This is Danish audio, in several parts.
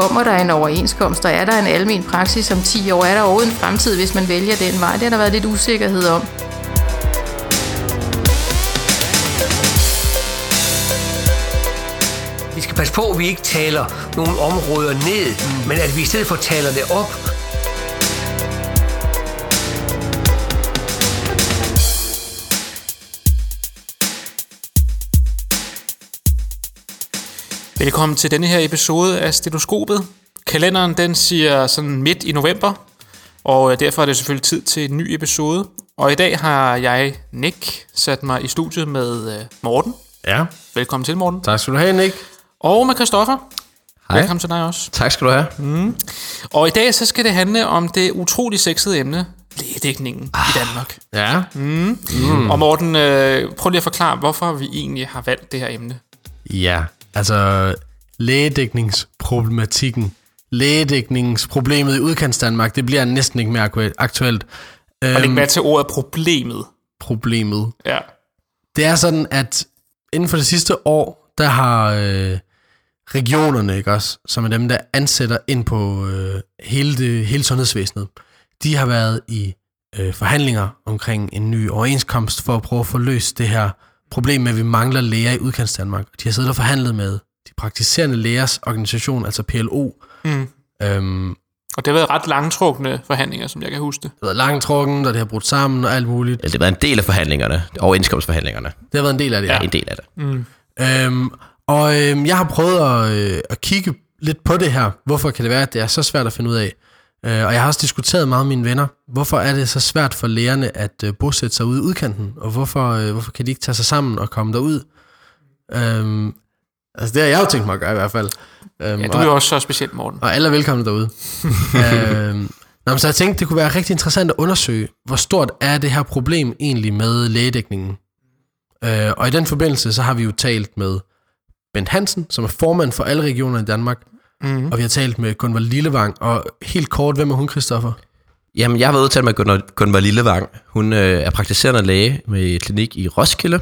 kommer der en overenskomst, og er der en almen praksis om 10 år? Er der overhovedet en fremtid, hvis man vælger den vej? Det har der været lidt usikkerhed om. Vi skal passe på, at vi ikke taler nogle områder ned, men at vi i stedet for taler det op. Velkommen til denne her episode af Stetoskopet. Kalenderen den siger sådan midt i november, og øh, derfor er det selvfølgelig tid til en ny episode. Og i dag har jeg, Nick, sat mig i studiet med øh, Morten. Ja, Velkommen til, Morten. tak skal du have, Nick. Og med Christoffer. Hej. Velkommen til dig også. Tak skal du have. Og i dag så skal det handle om det utrolig sexede emne, lægedækningen ah. i Danmark. Ja, Mm. Og Morten, øh, prøv lige at forklare, hvorfor vi egentlig har valgt det her emne. ja. Altså, lægedækningsproblematikken, lægedækningsproblemet i udkantsdanmark, det bliver næsten ikke mere aktu- aktuelt. Og læg Øhm, med til ordet problemet. problemet. Ja. Det er sådan, at inden for det sidste år, der har øh, regionerne, ikke også, som er dem, der ansætter ind på øh, hele, det, hele sundhedsvæsenet, de har været i øh, forhandlinger omkring en ny overenskomst for at prøve at få løst det her problem med, at vi mangler læger i udkantsdanmark. De har siddet og forhandlet med de praktiserende lægers organisation, altså PLO. Mm. Øhm, Og det har været ret langtrukne forhandlinger, som jeg kan huske det. det har været langtrukken, og det har brudt sammen og alt muligt. Eller det var en del af forhandlingerne, overenskomstforhandlingerne. Det har været en del af det, ja. En del af det. Øhm, og øhm, jeg har prøvet at, øh, at kigge lidt på det her. Hvorfor kan det være, at det er så svært at finde ud af? Øh, og jeg har også diskuteret meget med mine venner. Hvorfor er det så svært for lægerne at øh, bosætte sig ude i udkanten? Og hvorfor, øh, hvorfor kan de ikke tage sig sammen og komme derud? Øhm, altså det har jeg jo tænkt mig at gøre i hvert fald. Øhm, Ja, du er jo også så speciel, Morten. og alle er velkomne derude. øhm, nå, så jeg tænkte, det kunne være rigtig interessant at undersøge, hvor stort er det her problem egentlig med lægedækningen. Øh, og i den forbindelse, så har vi jo talt med Bent Hansen, som er formand for alle regioner i Danmark, mm-hmm. og vi har talt med Gunvar Lillevang, og helt kort, hvem er hun, Christoffer? Jamen, jeg har været udtalt med Gunvar, Gunvar Lillevang. Hun øh, er praktiserende læge med klinik i Roskilde.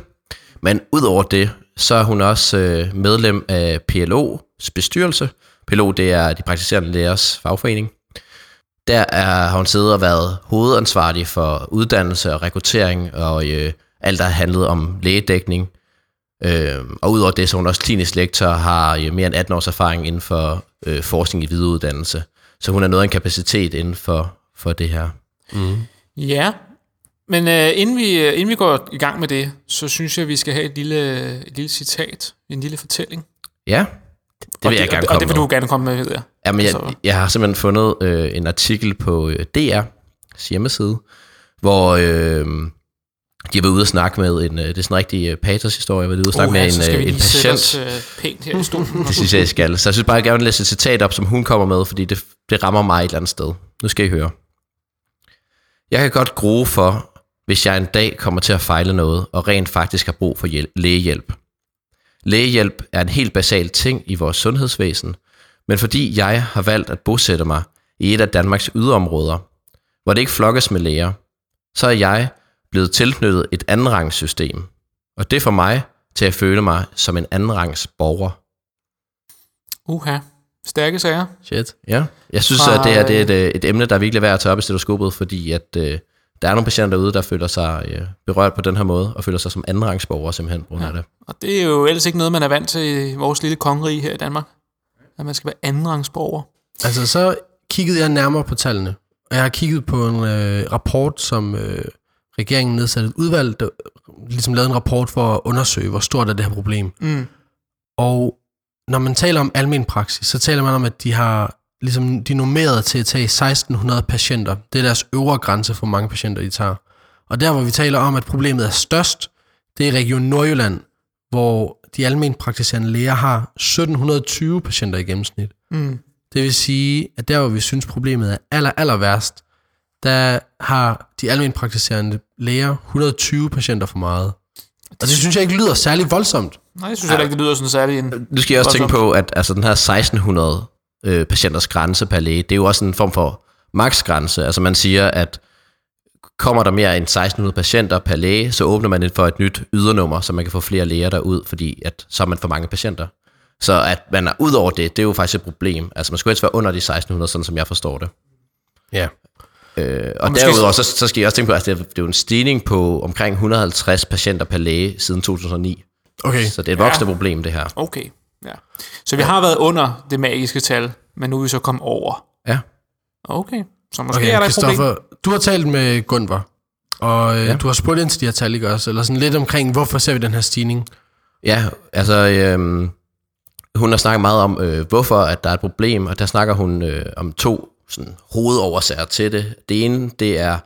Men udover det, så er hun også øh, medlem af PLO's bestyrelse. PLO, det er de praktiserende lægers fagforening. Der er, har hun siddet og været hovedansvarlig for uddannelse og rekruttering og øh, alt, der har handlet om lægedækning. Øh, og udover det, så er hun også klinisk lektor og har øh, mere end 18 års erfaring inden for øh, forskning i videreuddannelse. Så hun er noget af en kapacitet inden for, for det her. Ja, men øh, inden, vi, øh, inden vi går i gang med det, så synes jeg, at vi skal have et lille, et lille citat, en lille fortælling. Ja, det, det og vil jeg det, gerne og, komme og det vil med. du gerne komme med, ved jeg. Jamen, jeg, Altså- jeg har simpelthen fundet øh, en artikel på øh, DR's hjemmeside, hvor øh, de har været ude og snakke med en, øh, det er sådan en rigtig øh, patos-historie, de er ude og snakke Uha, med en, øh, en patient. os øh, pænt her i stolen. Det synes jeg, jeg skal. Så jeg synes bare, jeg gerne vil læse et citat op, som hun kommer med, fordi det, det rammer mig et eller andet sted. Nu skal I høre. Jeg kan godt grue for, hvis jeg en dag kommer til at fejle noget, og rent faktisk har brug for hjælp, lægehjælp. Lægehjælp er en helt basal ting i vores sundhedsvæsen, men fordi jeg har valgt at bosætte mig i et af Danmarks yderområder, hvor det ikke flokkes med læger, så er jeg blevet tilknyttet et andenrangssystem. Og det får mig til at føle mig som en andenrangs borger. Uha, stærke sager. Shit. Ja, jeg synes, Fra, at det her det er et, øh, et emne, der er virkelig værd at tage op i stetoskopet, fordi at, øh, der er nogle patienter derude, der føler sig øh, berørt på den her måde, og føler sig som andenrangsborgere simpelthen på grund af det. Og det er jo ellers ikke noget, man er vant til i vores lille kongerige her i Danmark. At man skal være andenrangsborger. Altså, så kiggede jeg nærmere på tallene, og jeg har kigget på en øh, rapport, som øh, regeringen nedsatte et udvalg, der ligesom lavede en rapport for at undersøge, hvor stort er det her problem. Mm. Og når man taler om almen praksis, så taler man om, at de har ligesom, de er nummeret til at tage 1600 patienter. Det er deres øvre grænse for, hvor mange patienter de tager. Og der, hvor vi taler om, at problemet er størst, det er Region Nordjylland, hvor de almen praktiserende læger har 1720 patienter i gennemsnit. Mm. Det vil sige, at der, hvor vi synes, problemet er aller, aller værst, der har de almen praktiserende læger 120 patienter for meget. Og det synes jeg ikke lyder særlig voldsomt. Nej, jeg synes heller ikke, det lyder sådan særlig en... Nu skal jeg også tænke på, at altså, den her 1600 øh, patienters grænse per læge, det er jo også en form for maksgrænse. Altså man siger, at kommer der mere end 1600 patienter per læge, så åbner man for et nyt ydernummer, så man kan få flere læger derud, fordi at, så er man for mange patienter. Så at man er ud over det, det er jo faktisk et problem. Altså man skulle helst være under de 1600, sådan som jeg forstår det. Ja. Øh, og måske- derudover, så, så skal jeg også tænke på, at det, er, det er jo en stigning på omkring 150 patienter per læge siden 2009. Okay. Så det er et voksende ja. problem, det her. Okay, ja. Så vi har været under det magiske tal, men nu er vi så kommet over. Ja. Okay, så måske Okay, er der et problem. Du har talt med Gunvar, og øh, Ja. du har spurgt ind til de her tal, ikke også? Eller sådan lidt omkring, hvorfor ser vi den her stigning? Ja, altså øhm, hun har snakket meget om, øh, hvorfor at der er et problem, og der snakker hun øh, om to sådan, hovedoversager til det. Det ene, det er,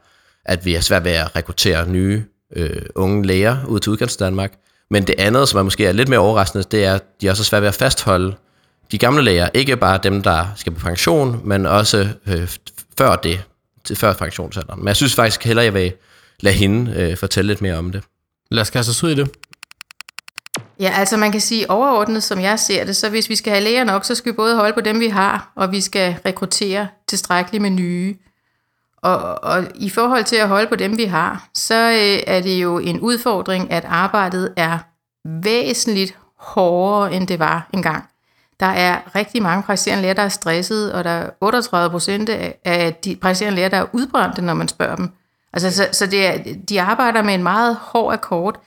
at vi har svært ved at rekruttere nye øh, unge læger ud til udkants Danmark. Men det andet, som er måske er lidt mere overraskende, det er, at de også er svært ved at fastholde de gamle læger. Ikke bare dem, der skal på pension, men også øh, før det, til før pensionsalderen. Men jeg synes faktisk hellere, jeg vil lade hende øh, fortælle lidt mere om det. Lad os kaste os ud i det. Ja, altså man kan sige overordnet, som jeg ser det, så hvis vi skal have læger nok, så skal vi både holde på dem, vi har, og vi skal rekruttere tilstrækkeligt med nye. Og, og i forhold til at holde på dem, vi har, så øh, er det jo en udfordring, at arbejdet er væsentligt hårdere, end det var engang. Der er rigtig mange præsterende læger, der er stressede, og der er 38 procent af de præsterende læger, der er udbrændte, når man spørger dem. Altså, så, så det er, de arbejder med en meget hård akkord.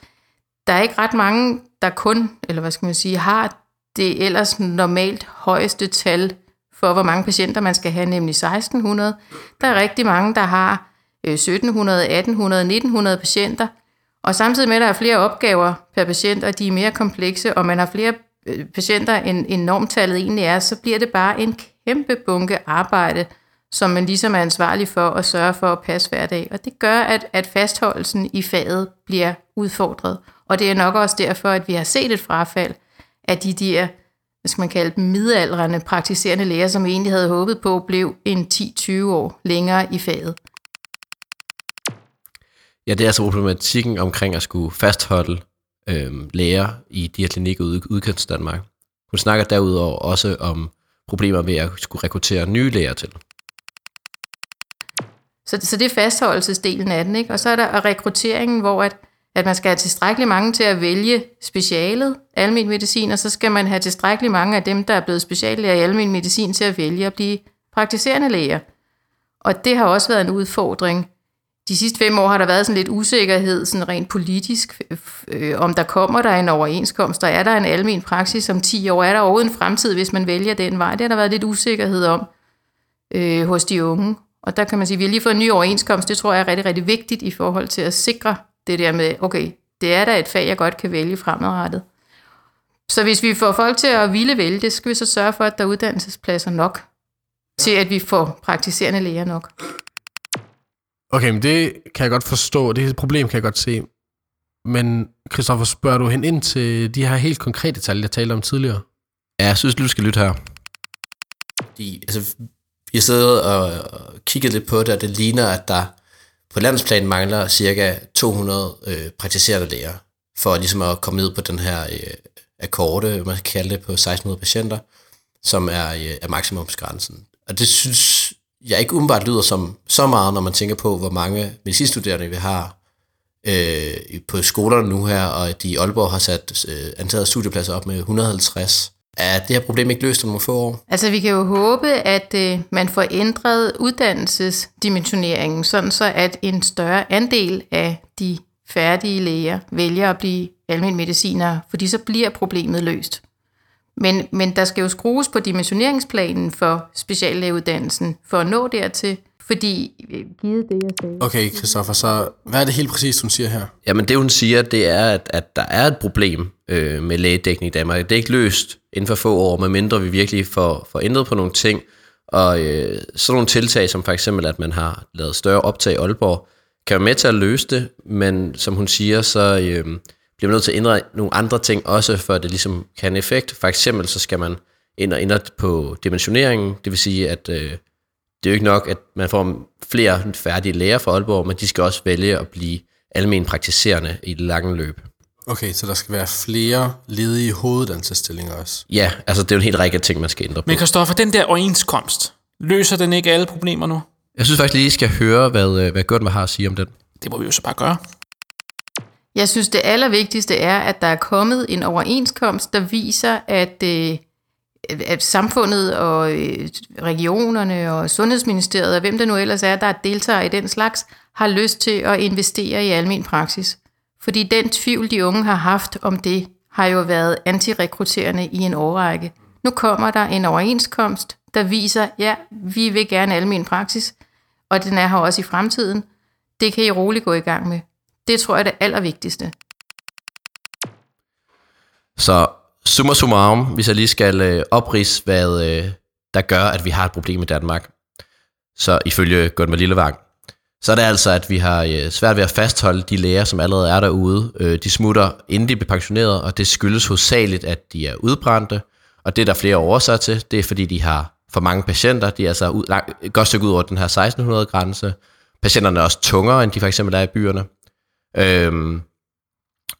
Der er ikke ret mange, der kun, eller hvad skal man sige, har det ellers normalt højeste tal for, hvor mange patienter man skal have, nemlig 1600. Der er rigtig mange, der har 1700, 1800, 1900 patienter, og samtidig med, at der er flere opgaver per patient, og de er mere komplekse, og man har flere øh, patienter, end, end normtallet egentlig er, så bliver det bare en kæmpe bunke arbejde, som man ligesom er ansvarlig for at sørge for at passe hver dag. Og det gør, at, at fastholdelsen i faget bliver udfordret. Og det er nok også derfor, at vi har set et frafald af de der, hvad skal man kalde dem, midaldrende praktiserende læger, som vi egentlig havde håbet på, blev en 10-20 år længere i faget. Ja, det er altså problematikken omkring at skulle fastholde øhm, læger i de her klinikker ude i udkants Danmark. Hun snakker derudover også om problemer ved at skulle rekruttere nye læger til. Så, så det er fastholdelsesdelen af den, ikke? Og så er der rekrutteringen, hvor at, at man skal have tilstrækkeligt mange til at vælge specialet, almen medicin, og så skal man have tilstrækkeligt mange af dem, der er blevet speciallæger i almen medicin, til at vælge at blive praktiserende læger. Og det har også været en udfordring. De sidste fem år har der været sådan lidt usikkerhed, sådan rent politisk, øh, om der kommer der en overenskomst, og er der en almen praksis om 10 år, er der overhovedet en fremtid, hvis man vælger den vej. Det har der været lidt usikkerhed om øh, hos de unge. Og der kan man sige, at vi har lige fået en ny overenskomst. Det tror jeg er rigtig, rigtig vigtigt i forhold til at sikre det der med, okay, det er da et fag, jeg godt kan vælge fremadrettet. Så hvis vi får folk til at ville vælge det, skal vi så sørge for, at der er uddannelsespladser nok til, at vi får praktiserende læger nok. Okay, men det kan jeg godt forstå. Det er et problem, kan jeg godt se. Men Christoffer, spørger du hen ind til de her helt konkrete tal, jeg talte om tidligere? Ja, jeg synes, du skal lytte her. De, altså, vi har siddet og kigget lidt på det, og det ligner, at der på landsplan mangler cirka 200 øh, praktiserende læger, for ligesom at komme ned på den her øh, akkorde, man kan kalde det, på 1600 patienter, som er, øh, er maksimumsgrænsen. Og det synes jeg ikke umiddelbart lyder som så meget, når man tænker på, hvor mange medicinstuderende vi har øh, på skolerne nu her, og at de i Aalborg har sat øh, antallet af studiepladser op med 150. Er det her problem ikke løst om nogle få år? Altså vi kan jo håbe, at øh, man får ændret uddannelsesdimensioneringen, sådan så at en større andel af de færdige læger vælger at blive almen mediciner, fordi så bliver problemet løst. Men, men der skal jo skrues på dimensioneringsplanen for speciallægeuddannelsen for at nå dertil, fordi øh, givet det, jeg sagde. Okay, Christoffer, så hvad er det helt præcist, hun siger her? Jamen det hun siger, det er, at, at der er et problem øh, med lægedækning i Danmark. Det er ikke løst inden for få år, medmindre vi virkelig får, får ændret på nogle ting. Og øh, sådan nogle tiltag, som for eksempel, at man har lavet større optag i Aalborg, kan være med til at løse det, men som hun siger, så øh, bliver man nødt til at ændre nogle andre ting også, for at det ligesom kan have en effekt. For eksempel så skal man ind og ændre på dimensioneringen, det vil sige, at øh, det er jo ikke nok, at man får flere færdige læger fra Aalborg, men de skal også vælge at blive almen praktiserende i det lange løb. Okay, så der skal være flere ledige hoveduddannelsesstillinger også. Ja, altså det er jo en helt række af ting, man skal ændre på. Men Christoffer, den der overenskomst, løser den ikke alle problemer nu? Jeg synes faktisk lige, I skal høre, hvad, øh, hvad Gørtmer har at sige om den. Det må vi jo så bare gøre. Jeg synes, det allervigtigste er, at der er kommet en overenskomst, der viser, at, øh, at samfundet og øh, regionerne og Sundhedsministeriet og hvem det nu ellers er, der deltager i den slags, har lyst til at investere i almen praksis. Fordi den tvivl, de unge har haft om det, har jo været antirekrutterende i en årrække. Nu kommer der en overenskomst, der viser, ja, vi vil gerne almen praksis, og den er her også i fremtiden. Det kan I roligt gå i gang med. Det tror jeg er det allervigtigste. Så summa summarum, hvis jeg lige skal øh, oprise, hvad øh, der gør, at vi har et problem i Danmark, så ifølge Gunnar Lillevang, så er det altså, at vi har øh, svært ved at fastholde de læger, som allerede er derude. Øh, de smutter, inden de bliver pensioneret, og det skyldes hovedsageligt, at de er udbrændte, og det er der flere årsager til. Det er, fordi de har for mange patienter. De er altså ud, langt, et godt stykke ud over den her 1600-grænse. Patienterne er også tungere, end de for eksempel er i byerne. Øhm,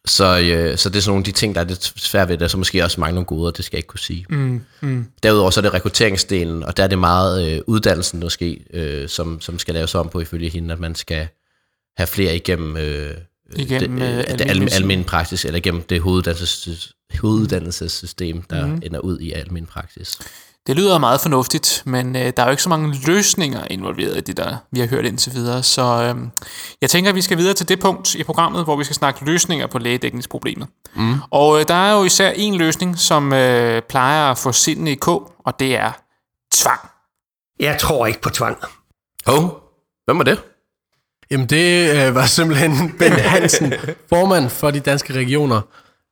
så, øh, så det er sådan nogle af de ting, der er lidt svært ved det, så måske også mange nogle goder, det skal jeg ikke kunne sige. Mm, mm. Derudover så er det rekrutteringsdelen, og der er det meget øh, uddannelsen måske, øh, som, som skal laves om på ifølge hende, at man skal have flere igennem, øh, Igennem, det, øh, øh, det almen almen, almen praksis, eller igennem det hoveduddannelses, hoveduddannelsessystem, der mm. ender ud i almen praksis. Det lyder meget fornuftigt, men øh, der er jo ikke så mange løsninger involveret i det, der vi har hørt indtil videre. Så øh, jeg tænker, at vi skal videre til det punkt i programmet, hvor vi skal snakke løsninger på lægedækningsproblemet. Mm. Og øh, der er jo især en løsning, som øh, plejer at få sindene i k, og det er tvang. Jeg tror ikke på tvang. Hov, hvem var det? Jamen det øh, var simpelthen Ben Hansen, formand for de danske regioner.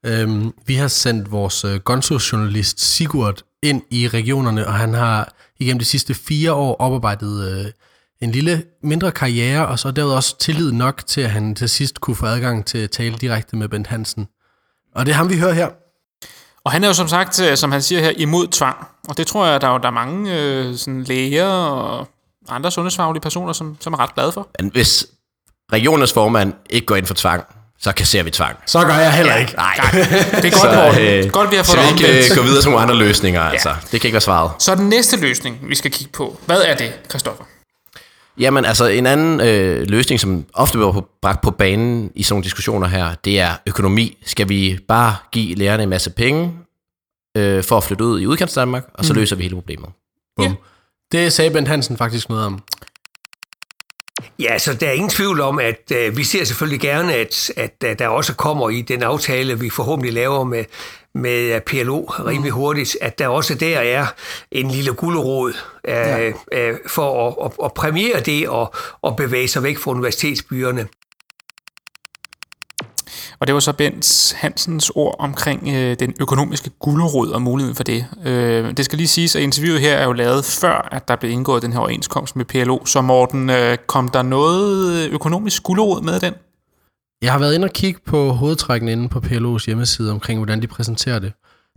Øhm, vi har sendt vores øh, gonzo-journalist Sigurd ind i regionerne, og han har igennem de sidste fire år oparbejdet øh, en lille mindre karriere, og så derudover også tillid nok til, at han til sidst kunne få adgang til at tale direkte med Ben Hansen. Og det er ham, vi hører her. Og han er jo som sagt, øh, som han siger her, imod tvang. Og det tror jeg, der er, jo, der er mange øh, sådan læger og andre sundhedsfaglige personer, som, som er ret glade for. Men hvis regionens formand ikke går ind for tvang, så kasserer vi tvang. Så gør jeg heller ikke. Nej, Det er godt, Morten. Godt, vi har fået så det vi ikke øh, gå videre til nogle andre løsninger, altså. Det kan ikke være svaret. Så den næste løsning, vi skal kigge på, hvad er det, Christoffer? Jamen altså en anden øh, løsning, som ofte bliver på, bragt på banen i sådan nogle diskussioner her, det er økonomi. Skal vi bare give lærerne en masse penge øh, for at flytte ud i udkants Danmark, og så mm. løser vi hele problemet. Bum. Det sagde Ben Hansen faktisk noget om. Ja, så der er ingen tvivl om, at øh, vi ser selvfølgelig gerne, at, at, at der også kommer i den aftale, vi forhåbentlig laver med, med PLO rimelig hurtigt, at der også der er en lille gulderod øh, ja. øh, for at, at, at præmiere det og, og bevæge sig væk fra universitetsbyerne. Og det var så Bens Hansens ord omkring øh, den økonomiske gulderod og muligheden for det. Øh, det skal lige siges, at interviewet her er jo lavet før, at der blev indgået den her overenskomst med PLO. Så Morten, øh, kom der noget øh, økonomisk gulderod med den? Jeg har været inde og kigge på hovedtrækken inde på PLO's hjemmeside omkring, hvordan de præsenterer det.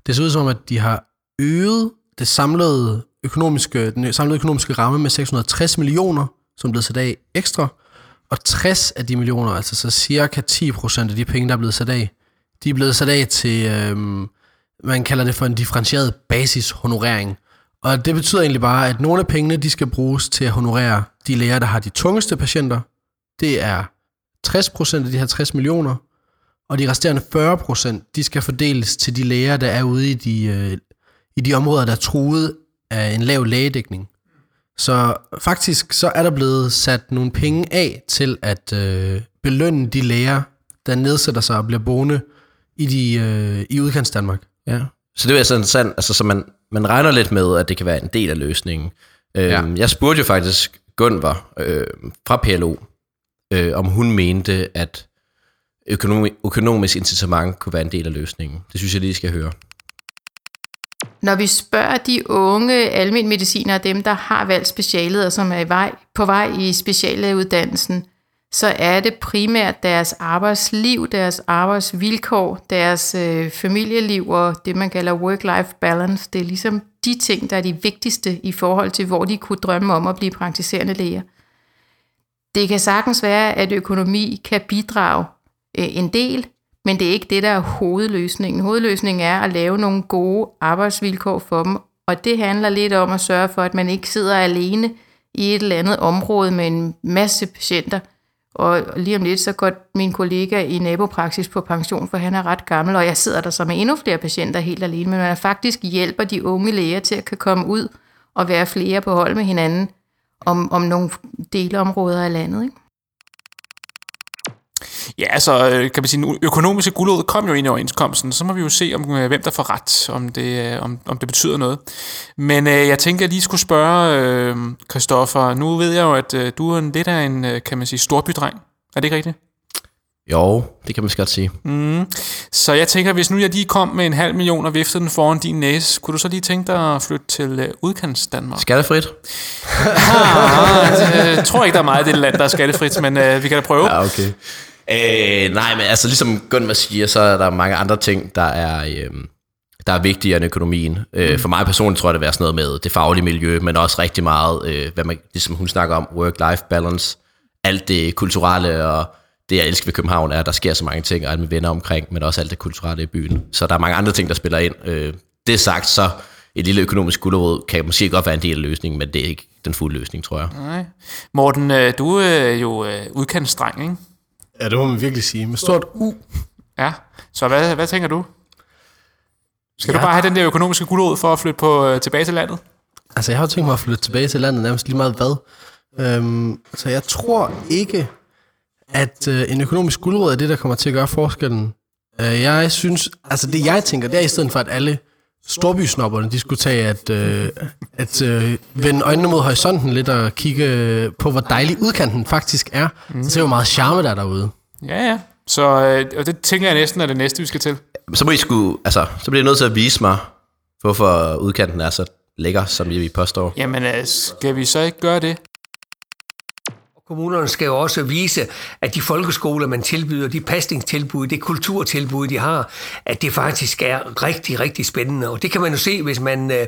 Det ser ud som, at de har øget det samlede økonomiske, den samlede økonomiske ramme med 660 millioner, som blev sat af ekstra. Og 60 af de millioner, altså så cirka 10% af de penge, der er blevet sat af, de er blevet sat af til, øhm, man kalder det for en differentieret basishonorering. Og det betyder egentlig bare, at nogle af pengene, de skal bruges til at honorere de læger, der har de tungeste patienter. Det er 60% af de her 60 millioner, og de resterende 40%, de skal fordeles til de læger, der er ude i de, øh, i de områder, der er truet af en lav lægedækning. Så faktisk så er der blevet sat nogle penge af til at øh, belønne de læger, der nedsætter sig og bliver boende i, de, øh, i udkants Danmark. Ja. Så det er altså interessant, altså, så man, man regner lidt med, at det kan være en del af løsningen. Øhm, Ja. Jeg spurgte jo faktisk Gunvar øh, fra PLO, øh, om hun mente, at økonomi, økonomisk incitament kunne være en del af løsningen. Det synes jeg lige skal høre. Når vi spørger de unge almindelige mediciner, dem der har valgt specialet og som er i vej, på vej i speciallægeuddannelsen, så er det primært deres arbejdsliv, deres arbejdsvilkår, deres øh, familieliv og det, man kalder work-life balance. Det er ligesom de ting, der er de vigtigste i forhold til, hvor de kunne drømme om at blive praktiserende læger. Det kan sagtens være, at økonomi kan bidrage øh, en del, men det er ikke det, der er hovedløsningen. Hovedløsningen er at lave nogle gode arbejdsvilkår for dem, og det handler lidt om at sørge for, at man ikke sidder alene i et eller andet område med en masse patienter Og lige om lidt, så går min kollega i nabopraksis på pension, for han er ret gammel, og jeg sidder der så med endnu flere patienter helt alene. Men man faktisk hjælper de unge læger til at kan komme ud og være flere på hold med hinanden om, om nogle delområder af landet. Ikke? Ja, altså, øh, kan man sige, den økonomiske guldråd kom jo ind i overenskomsten, så må vi jo se, om øh, hvem der får ret, om det, øh, om, om det betyder noget. Men øh, jeg tænker, at jeg lige skulle spørge, øh, Christoffer, nu ved jeg jo, at øh, du er en, lidt af en, kan man sige, storbydreng. Er det ikke rigtigt? Jo, det kan man godt sige. Mm. Så jeg tænker, hvis nu jeg lige kom med en halv million og viftede den foran din næse, kunne du så lige tænke dig at flytte til udkants Danmark? Skattefrit? ah, jeg tror ikke, der er meget i det land, der er skattefrit, men uh, vi kan da prøve. Ja, okay. Øh, nej, men altså ligesom Gunnar siger, så er der mange andre ting, der er, øh, der er vigtigere end økonomien. Øh, mm. For mig personligt tror jeg, det være sådan noget med det faglige miljø, men også rigtig meget, øh, hvad man, ligesom hun snakker om, work-life balance, alt det kulturelle og det, jeg elsker ved København, er, at der sker så mange ting, og alle mine venner omkring, men også alt det kulturelle i byen. Så der er mange andre ting, der spiller ind. Øh, det sagt, så et lille økonomisk gulerod kan måske godt være en del af løsningen, men det er ikke den fulde løsning, tror jeg. Nej. Morten, øh, du er jo øh, udkendt ikke? Ja, det må man virkelig sige. Med stort U. Ja, så hvad, hvad tænker du? Skal ja. du bare have den der økonomiske guldråd for at flytte på, øh, tilbage til landet? Altså, jeg har tænkt mig at flytte tilbage til landet nærmest lige meget hvad. Øhm, så jeg tror ikke, at øh, en økonomisk guldråd er det, der kommer til at gøre forskellen. Øh, jeg synes, altså det jeg tænker, det er i stedet for, at alle storbysnopperne, de skulle tage at, øh, at øh, vende øjnene mod horisonten lidt og kigge på, hvor dejlig udkanten faktisk er. Mm. Så det er jo meget charme der derude. Ja, ja. Så øh, og det tænker jeg næsten er det næste, vi skal til. Så må I skulle, altså, så bliver I nødt til at vise mig, hvorfor udkanten er så lækker, som I påstår. Jamen, øh, skal vi så ikke gøre det? Kommunerne skal jo også vise, at de folkeskoler, man tilbyder, de pasningstilbud, det kulturtilbud, de har, at det faktisk er rigtig, rigtig spændende. Og det kan man jo se, hvis man øh,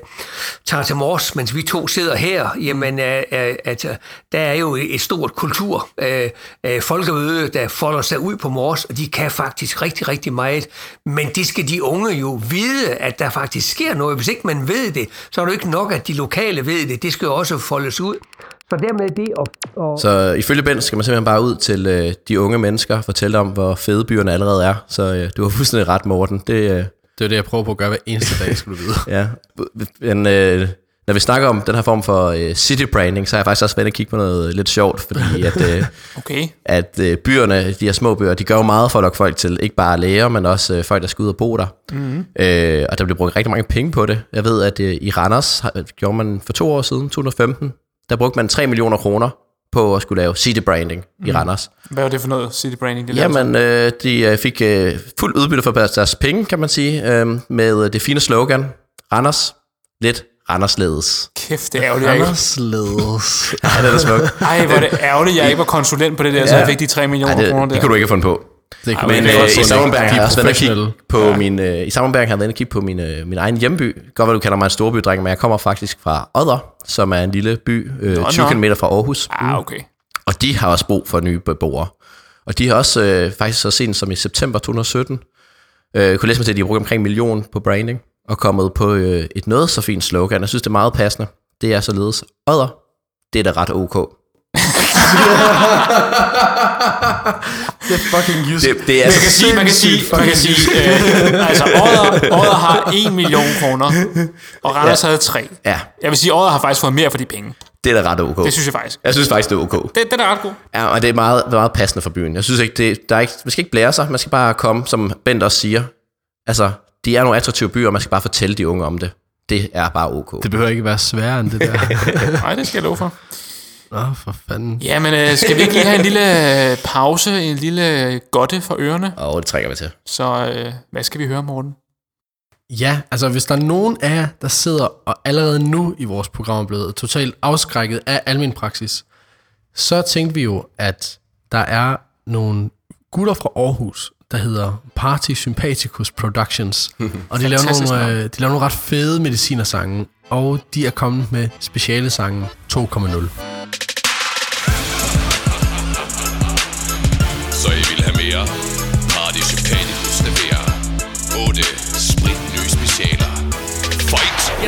tager til Mors, mens vi to sidder her. Jamen, øh, øh at øh, der er jo et stort kultur øh, uh, folkemøde, der folder sig ud på Mors, og de kan faktisk rigtig, rigtig meget. Men det skal de unge jo vide, at der faktisk sker noget. Hvis ikke man ved det, så er det jo ikke nok, at de lokale ved det. Det skal jo også foldes ud. Så dermed det og, og Så ifølge Ben skal man simpelthen bare ud til øh, de unge mennesker og fortælle om, hvor fede byerne allerede er. Så øh, du har fuldstændig ret, Morten. Det, øh, det er det, jeg prøver på at gøre hver eneste dag, skulle du vide. ja, men øh, når vi snakker om den her form for øh, city branding, så har jeg faktisk også været at kigge på noget lidt sjovt, fordi at, øh, okay. at øh, byerne, de her små byer, de gør jo meget for at lokke folk til, ikke bare læger, men også øh, folk, der skal ud og bo der. Mm-hmm. Øh, og der bliver brugt rigtig mange penge på det. Jeg ved, at øh, i Randers gjorde man for to år siden, 2015, der brugte man 3 millioner kroner på at skulle lave city branding mm. i Randers. Hvad var det for noget city branding? Det Jamen, øh, de øh, fik øh, fuld udbytte for deres penge, kan man sige, øh, med det fine slogan, Randers, lidt Randersledes. Kæft, det er ærgerligt, Randersledes. ja, det er da smukt. Ej, hvor er det ærgerligt, jeg ikke var konsulent på det der, ja. så jeg fik de 3 millioner Ej, det, kroner der. Det kunne du ikke have fundet på. Det kan men øh, i Sammenberg har jeg været kigge på ja. min øh, i Sammenberg har jeg været kigge på min øh, min egen hjemby. Godt hvad du kalder mig en storbydreng, men jeg kommer faktisk fra Odder, som er en lille by øh, 20 km fra Aarhus. Ah, okay. Og de har også brug for nye beboere. Og de har også øh, faktisk så sent som i september 2017 øh, kunne læse mig til, at de har brugt omkring en million på branding og kommet på øh, et noget så fint slogan. Jeg synes, det er meget passende. Det er således, Odder, det er da ret ok. det er fucking just. Det, det er man, kan sige, man kan sige, man kan sige, øh, altså Odder, Odder har 1 million kroner, og Randers ja. havde 3. Ja. Jeg vil sige, Odder har faktisk fået mere for de penge. Det er da ret ok. Det synes jeg faktisk. Jeg synes faktisk, det er ok. Det, det er ret god. Ja, og det er meget, meget passende for byen. Jeg synes ikke, det, der er ikke, man skal ikke blære sig, man skal bare komme, som Bent også siger. Altså, de er nogle attraktive byer, og man skal bare fortælle de unge om det. Det er bare ok. Det behøver ikke være sværere end det der. Nej, det skal jeg love for. Nå, for fanden. Jamen, øh, skal vi ikke lige have en lille øh, pause, en lille godte for ørerne? Åh, oh, det trækker vi til. Så øh, hvad skal vi høre, Morten? Ja, altså hvis der er nogen af jer, der sidder og allerede nu i vores program er blevet totalt afskrækket af almen praksis, så tænkte vi jo, at der er nogle gutter fra Aarhus, der hedder Party Sympathicus Productions. og de laver, nogle, øh, de laver nogle ret fede medicinersange, og de er kommet med speciale sange 2.0. Party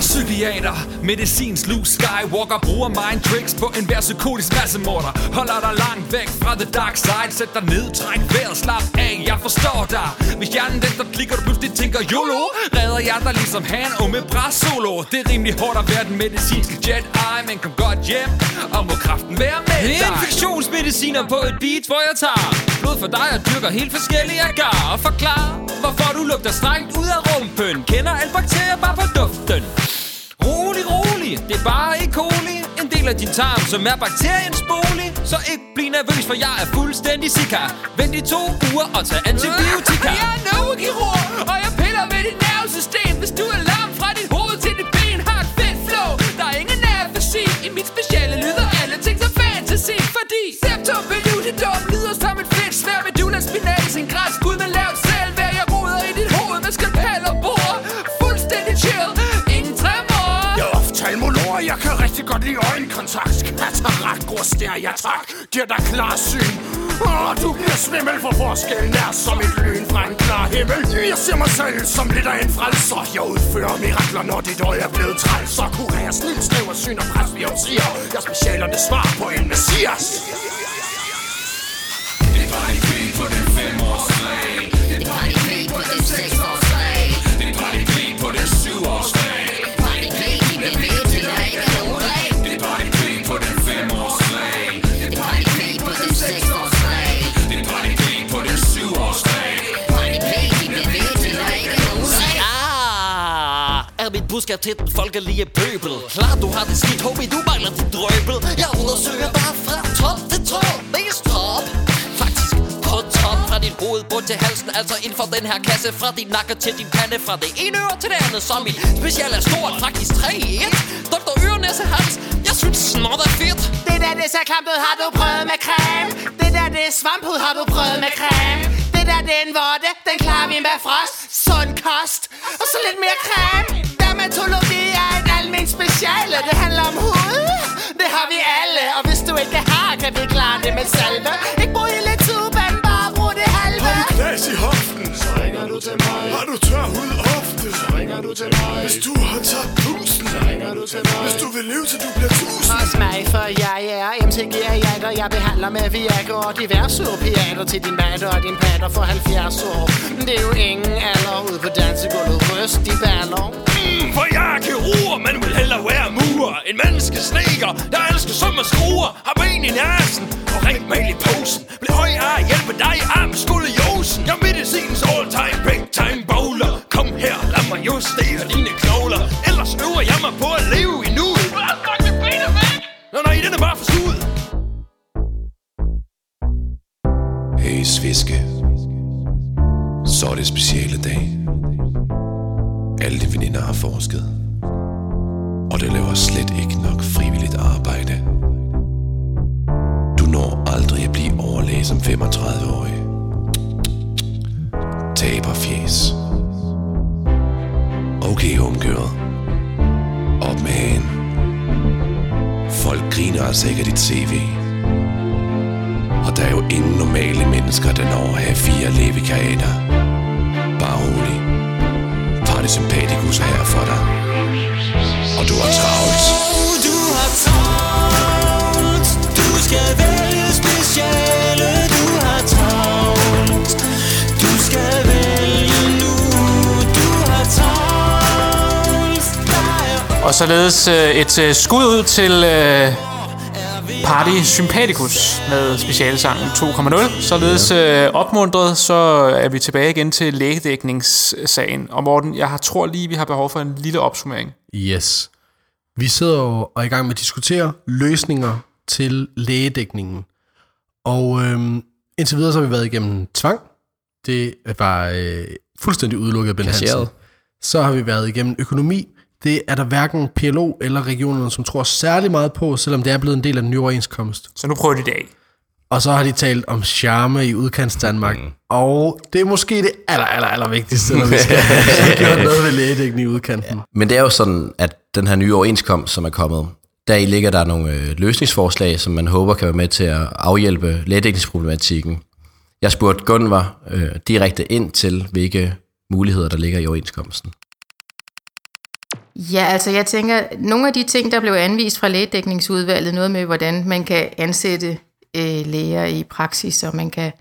psykiater, medicins Luke Skywalker Bruger mind tricks på en hver psykotisk massemorder. Holder dig langt væk fra the dark side Sæt dig ned, træk vejret, slap af, jeg forstår dig. Hvis hjernen den der klikker, du pludselig tænker YOLO Redder jeg dig ligesom han og med bras solo. Det er rimelig hårdt at være den medicinske jet eye Men kom godt hjem, og må kraften være med dig. Infektionsmediciner på et beat, hvor jeg tager Blod for dig og dyrker helt forskellige agar. Og forklar, hvorfor du lugter strengt ud af rumpen. Kender alle bakterier bare på Rolig, det er bare E. coli. En del af din tarm, som er bakteriens bolig. Så ikke bliv nervøs, for jeg er fuldstændig sikker. Vent i to uger og tag antibiotika. Jeg er neurokirurg, og jeg piller ved dit nervesystem. Hvis du er lam fra dit hoved til dit ben Har et fedt flow, der er ingen nervesi I mit speciale lyder alle ting som fantasy. Fordi septum vil lyder som dumme jeg kan rigtig godt lide øjenkontakt. Katarakt, gror stær, jeg tak. Giver dig klar syn. Åh, du bliver svimmel for forskellen er som et lyn fra en klar himmel. Jeg ser mig selv som lidt af en frelser. Jeg udfører mirakler, når dit øje er blevet træls. Så kurerer snilt, skriver syn og presbyopsier Jeg specialer det svar på en messias. Det var en krig Ah, er tæt, budskab til den folkelige pøbel Klar, du har det skidt, homie, du mangler dit drøbel Jeg undersøger bare fra top til top Mest top Faktisk på top Fra dit hoved bund til halsen Altså inden for den her kasse Fra din nakke til din pande Fra det ene øre til det andet Som i special er stort Faktisk 3 i 1 Dr. Ørenæsse Hans Jeg synes snot er fedt Det der, det er klampet, har du prøvet med creme? Det der, det er har du prøvet med creme? Det der, det er en vorte, den klarer vi med frost. Sund kost, og så lidt mere creme. Dermatologi er et almindeligt speciale. Det handler om hud, det har vi alle. Og hvis du ikke har, kan vi klare det med salve. Ikke brug hele tuben, bare brug det halve. Har du knas i hoften, så ringer du til mig Har du tør hud ofte, så ringer du til mig Hvis du har tabt pusten, så ringer du til mig Hvis du vil leve til du bliver tusind mig, for jeg er MCG og jeg behandler med Viagra. Og diverse opiater til din matte og din patter for 70 år. Det er jo ingen alder ude på dansegulvet, ryst de baller. Mm, for jeg er kirurg, men vil hellere være murer En menneskesneker, der elsker som at skruer Har ben i næsen og rent mal i posen. Bliv høj af at hjælpe dig arm skulle josen. Jeg er medicinens all-time big time bowler. Kom her, lad mig justere dine knogler. Ellers øver jeg mig på at leve i Nå nej, den er bare for skud Hey sviske. Så er det speciale dag. Alle de veninder har forsket. Og det laver slet ikke nok frivilligt arbejde. Du når aldrig at blive overlæge som 35-årig. Taber fjes. Okay, homegirl. Op med hende. Folk griner altså ikke af dit CV. Og der er jo ingen normale mennesker, der når at have fire levekarieter. Bare rolig. Party Sympaticus er her for dig. Og du har travlt. Du har travlt Du skal vælge speciale Du har travlt Du skal vælge Og således øh, et øh, skud ud til øh, Party Sympathicus med specialsangen 2.0. Således øh, opmuntret, så er vi tilbage igen til lægedækningssagen. Og Morten, jeg har, tror lige, vi har behov for en lille opsummering. Yes. Vi sidder jo og er i gang med at diskutere løsninger til lægedækningen. Og øhm, indtil videre så har vi været igennem tvang. Det var øh, fuldstændig udelukket af Ben. Hansen. Så har vi været igennem økonomi. Det er der hverken PLO eller regionerne, som tror særlig meget på, selvom det er blevet en del af den nye overenskomst. Så nu prøver de det af. Og så har de talt om charme i udkants Danmark. Mm. Og det er måske det aller, aller, aller vigtigste, når vi skal have gjort noget ved lægedækning i udkanten. Ja. Men det er jo sådan, at den her nye overenskomst, som er kommet, der i ligger der nogle øh, løsningsforslag, som man håber kan være med til at afhjælpe lægedækningsproblematikken. Jeg spurgte Gunvar øh, direkte ind til, hvilke muligheder der ligger i overenskomsten. Ja, altså jeg tænker, nogle af de ting, der blev anvist fra lægedækningsudvalget, noget med, hvordan man kan ansætte øh, læger i praksis, og man kan,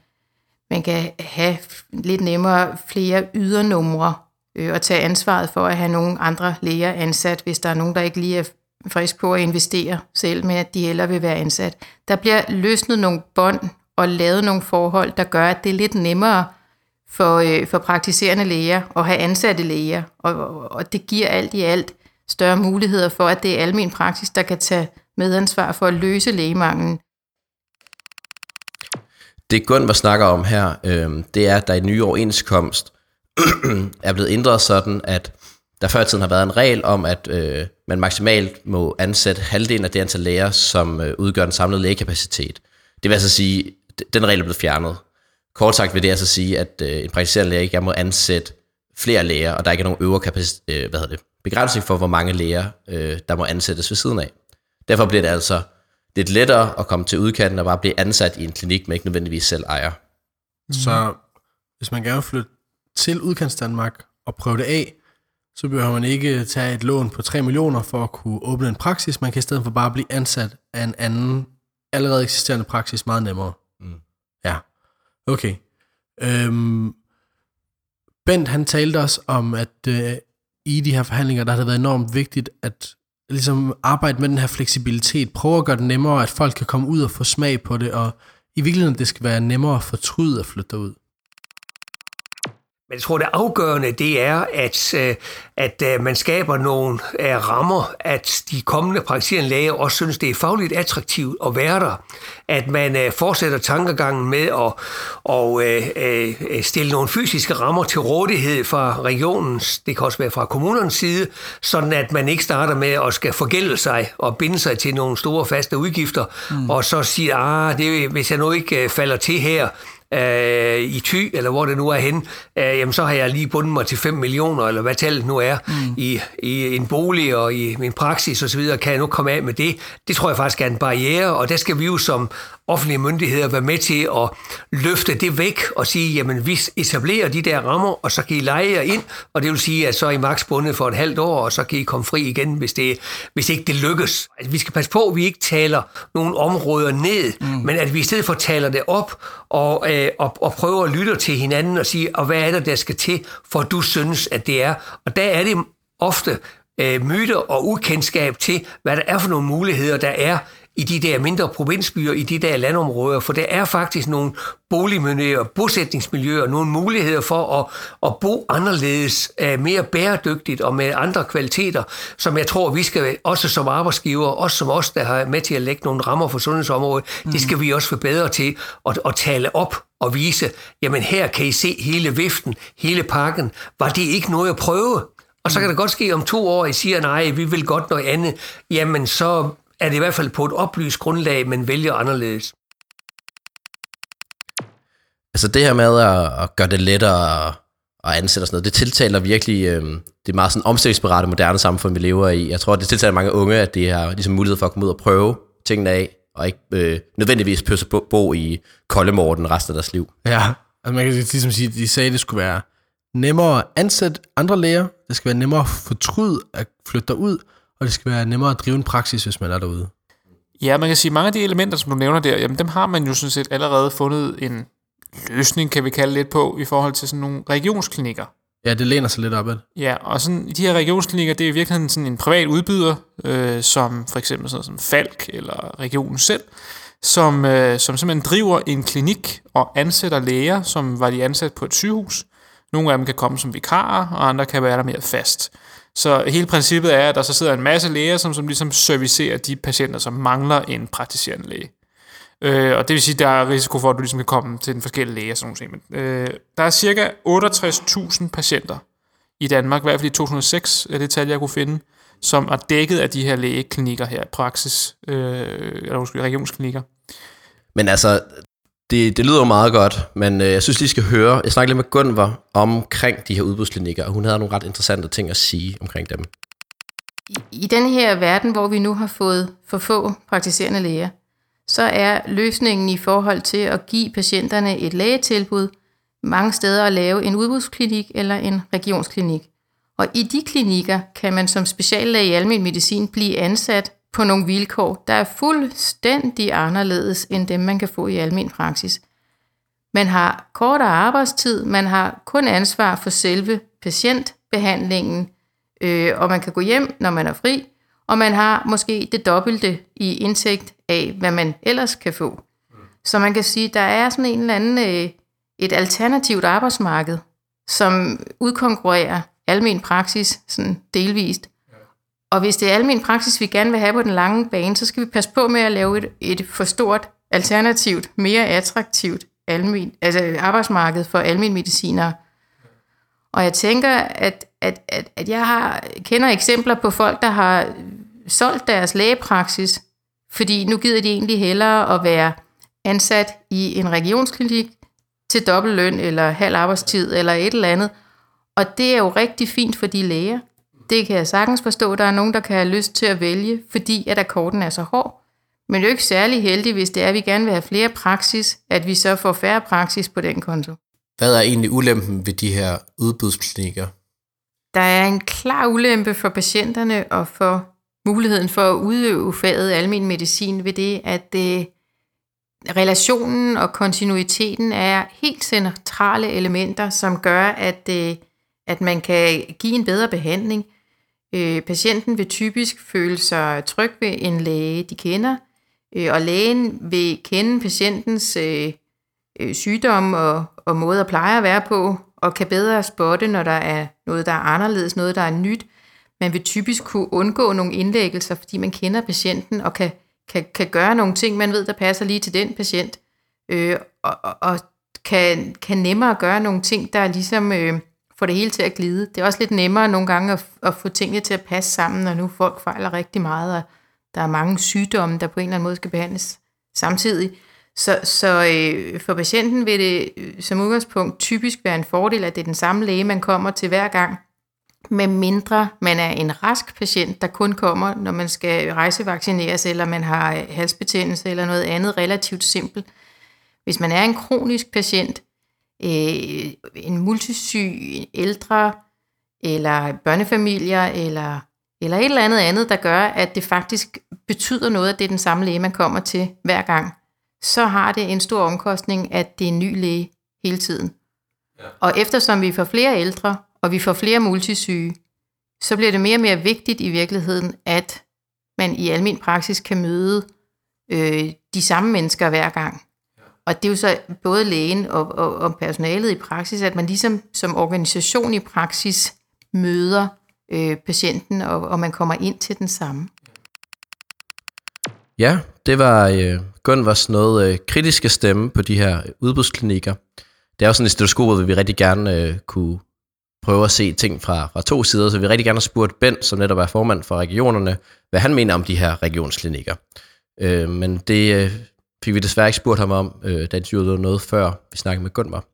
man kan have lidt nemmere flere ydernumre øh, og tage ansvaret for at have nogle andre læger ansat, hvis der er nogen, der ikke lige er frisk på at investere selv men at de heller vil være ansat. Der bliver løsnet nogle bånd og lavet nogle forhold, der gør, at det er lidt nemmere for, øh, for praktiserende læger og have ansatte læger, og, og, og det giver alt i alt større muligheder for, at det er almen praksis, der kan tage medansvar for at løse lægemanglen. Det Gunvar snakker om her, øh, det er, at der i nye overenskomst er blevet ændret sådan, at der før i tiden har været en regel om, at øh, man maksimalt må ansætte halvdelen af det antal læger, som øh, udgør den samlede lægekapacitet. Det vil altså sige, at den regel er blevet fjernet. Kort sagt vil det altså sige, at øh, en praktiserende læge ikke må ansætte flere læger, og der ikke er nogen øvre kapacitet, øh, hvad hedder det, begrænsning for, hvor mange læger, øh, der må ansættes ved siden af. Derfor bliver det altså lidt lettere at komme til udkanten og bare blive ansat i en klinik, man ikke nødvendigvis selv ejer. Så hvis man gerne vil flytte til udkants Danmark og prøve det af, så behøver man ikke tage et lån på 3 millioner for at kunne åbne en praksis. Man kan i stedet for bare blive ansat af en anden allerede eksisterende praksis meget nemmere. Okay. Øhm, Bent han talte også om, at øh, i de her forhandlinger, der har det været enormt vigtigt at ligesom arbejde med den her fleksibilitet. Prøve at gøre det nemmere, at folk kan komme ud og få smag på det, og i virkeligheden, det skal være nemmere at fortryde at flytte ud. Men jeg tror, det afgørende, det er, at, øh, at øh, man skaber nogle øh, rammer, at de kommende praktiserende læger også synes, det er fagligt attraktivt at være der. At man fortsætter tankegangen med at, at stille nogle fysiske rammer til rådighed fra regionens, det kan også være fra kommunernes side, sådan at man ikke starter med at skal forgælde sig og binde sig til nogle store faste udgifter, mm. og så sige, ah, det, hvis jeg nu ikke falder til her, øh, i Thy, eller hvor det nu er hen, øh, jamen så har jeg lige bundet mig til 5 millioner, eller hvad tallet nu er, mm. i, i en bolig og i min praksis osv., kan jeg nu komme af med det. Det tror jeg faktisk er en barriere, og der skal vi jo som offentlige myndigheder være med til at løfte det væk og sige, jamen vi etablerer de der rammer, og så kan I lege jer ind, og det vil sige, at så er I maks bundet for et halvt år, og så kan I komme fri igen, hvis, det, hvis ikke det lykkes. Altså, vi skal passe på, at vi ikke taler nogle områder ned, mm. men at vi i stedet for taler det op, og, øh, og, og prøver at lytte til hinanden og sige, og hvad er det, der skal til, for du synes, at det er. Og der er det ofte øh, myter og ukendskab til, hvad der er for nogle muligheder, der er i de der mindre provinsbyer, i de der landområder, for der er faktisk nogle boligmiljøer, bosætningsmiljøer, nogle muligheder for at, at bo anderledes, øh, mere bæredygtigt og med andre kvaliteter, som jeg tror, vi skal også som arbejdsgiver, også som os, der har med til at lægge nogle rammer for sundhedsområdet, mm. det skal vi også være bedre til at, at tale op og vise, jamen her kan I se hele viften, hele pakken. Var det ikke noget at prøve? Og så kan det godt ske om to år, I siger, nej, vi vil godt noget andet. Jamen, så er det i hvert fald på et oplyst grundlag, men vælger anderledes. Altså det her med at, at gøre det lettere at, at ansætte og sådan noget, det tiltaler virkelig, øh, det er meget sådan omstillingsberettet moderne samfund, vi lever i. Jeg tror, det tiltaler mange unge, at de har ligesom mulighed for at komme ud og prøve tingene af, og ikke øh, nødvendigvis pøsse bo, bo i koldemorden resten af deres liv. Ja, altså man kan ligesom sige, de sagde, at det skulle være nemmere at ansætte andre læger, det skal være nemmere at fortryde at flytte ud, og det skal være nemmere at drive en praksis, hvis man er derude. Ja, man kan sige, at mange af de elementer, som du nævner der, jamen dem har man jo sådan set allerede fundet en løsning, kan vi kalde lidt på, i forhold til sådan nogle regionsklinikker. Ja, det læner sig lidt op ad. Ja, og sådan, de her regionsklinikker, det er i virkeligheden sådan en privat udbyder, øh, som for eksempel sådan som Falk eller regionen selv, som, øh, som simpelthen driver en klinik og ansætter læger, som var de ansat på et sygehus. Nogle af dem kan komme som vikarer, og andre kan være der mere fast. Så hele princippet er, at der så sidder en masse læger, som, som ligesom servicerer de patienter, som mangler en praktiserende læge. Øh, og det vil sige, at der er risiko for, at du ligesom kan komme til den forskellige læge og sådan noget. Men, øh, der er cirka 68.000 patienter i Danmark, i hvert fald i 2006 er det tal, jeg kunne finde, som er dækket af de her lægeklinikker her, praksis, øh, eller måske regionsklinikker. Men altså, det, det lyder jo meget godt, men øh, jeg synes lige skal høre, jeg snakkede lidt med Gunvar omkring de her udbudsklinikker, og hun havde nogle ret interessante ting at sige omkring dem. I, I den her verden, hvor vi nu har fået for få praktiserende læger, så er løsningen i forhold til at give patienterne et lægetilbud mange steder at lave en udbudsklinik eller en regionsklinik. Og i de klinikker kan man som speciallæge i almen medicin blive ansat på nogle vilkår, der er fuldstændig anderledes end dem, man kan få i almen praksis. Man har kortere arbejdstid, man har kun ansvar for selve patientbehandlingen, øh, og man kan gå hjem, når man er fri, og man har måske det dobbelte i indtægt af, hvad man ellers kan få. Så man kan sige, der er sådan en eller anden, øh, et alternativt arbejdsmarked, som udkonkurrerer almen praksis sådan delvist. Og hvis det er almen praksis, vi gerne vil have på den lange bane, så skal vi passe på med at lave et, et for stort alternativt, mere attraktivt almen, altså arbejdsmarked for almen medicinere. Og jeg tænker, at, at, at, at jeg har, kender eksempler på folk, der har solgt deres lægepraksis, fordi nu gider de egentlig hellere at være ansat i en regionsklinik til dobbelt løn eller halv arbejdstid eller et eller andet. Og det er jo rigtig fint for de læger. Det kan jeg sagtens forstå. Der er nogen, der kan have lyst til at vælge, fordi at akkorden er så hård. Men det er jo ikke særlig heldigt, hvis det er, at vi gerne vil have flere praksis, at vi så får færre praksis på den konto. Hvad er egentlig ulempen ved de her udbudsklinikker? Der er en klar ulempe for patienterne og for muligheden for at udøve faget almen medicin ved det, at øh, relationen og kontinuiteten er helt centrale elementer, som gør, at, øh, at man kan give en bedre behandling. Øh, patienten vil typisk føle sig tryg ved en læge, de kender, øh, og lægen vil kende patientens øh, øh, sygdom og, og måde at pleje at være på, og kan bedre spotte, når der er noget, der er anderledes, noget, der er nyt. Man vil typisk kunne undgå nogle indlæggelser, fordi man kender patienten og kan, kan, kan gøre nogle ting, man ved, der passer lige til den patient, øh, og, og, og kan, kan nemmere gøre nogle ting, der ligesom øh, får det hele til at glide. Det er også lidt nemmere nogle gange at, at få tingene til at passe sammen, når nu folk fejler rigtig meget, og der er mange sygdomme, der på en eller anden måde skal behandles samtidig. Så, så øh, for patienten vil det øh, som udgangspunkt typisk være en fordel, at det er den samme læge, man kommer til hver gang, med mindre man er en rask patient, der kun kommer, når man skal rejsevaccineres, eller man har halsbetændelse eller noget andet relativt simpelt. Hvis man er en kronisk patient, øh, en multisyg, ældre, eller børnefamilier, eller, eller et eller andet andet, der gør, at det faktisk betyder noget, at det er den samme læge, man kommer til hver gang, så har det en stor omkostning, at det er en ny læge hele tiden. Ja. Og eftersom vi får flere ældre, og vi får flere multisyge, så bliver det mere og mere vigtigt i virkeligheden, at man i almen praksis kan møde øh, de samme mennesker hver gang. Og det er jo så både lægen og, og, og personalet i praksis, at man ligesom som organisation i praksis møder øh, patienten, og, og man kommer ind til den samme. Ja, det var øh, Gunvars noget øh, kritiske stemme på de her udbudsklinikker. Det er jo sådan et stetoskop, hvor vi rigtig gerne øh, kunne prøve at se ting fra, fra to sider, så vi rigtig gerne har spurgt Ben, som netop er formand for regionerne, hvad han mener om de her regionsklinikker. Øh, men det øh, fik vi desværre ikke spurgt ham om, øh, da interviewet noget før vi snakkede med Gunvar.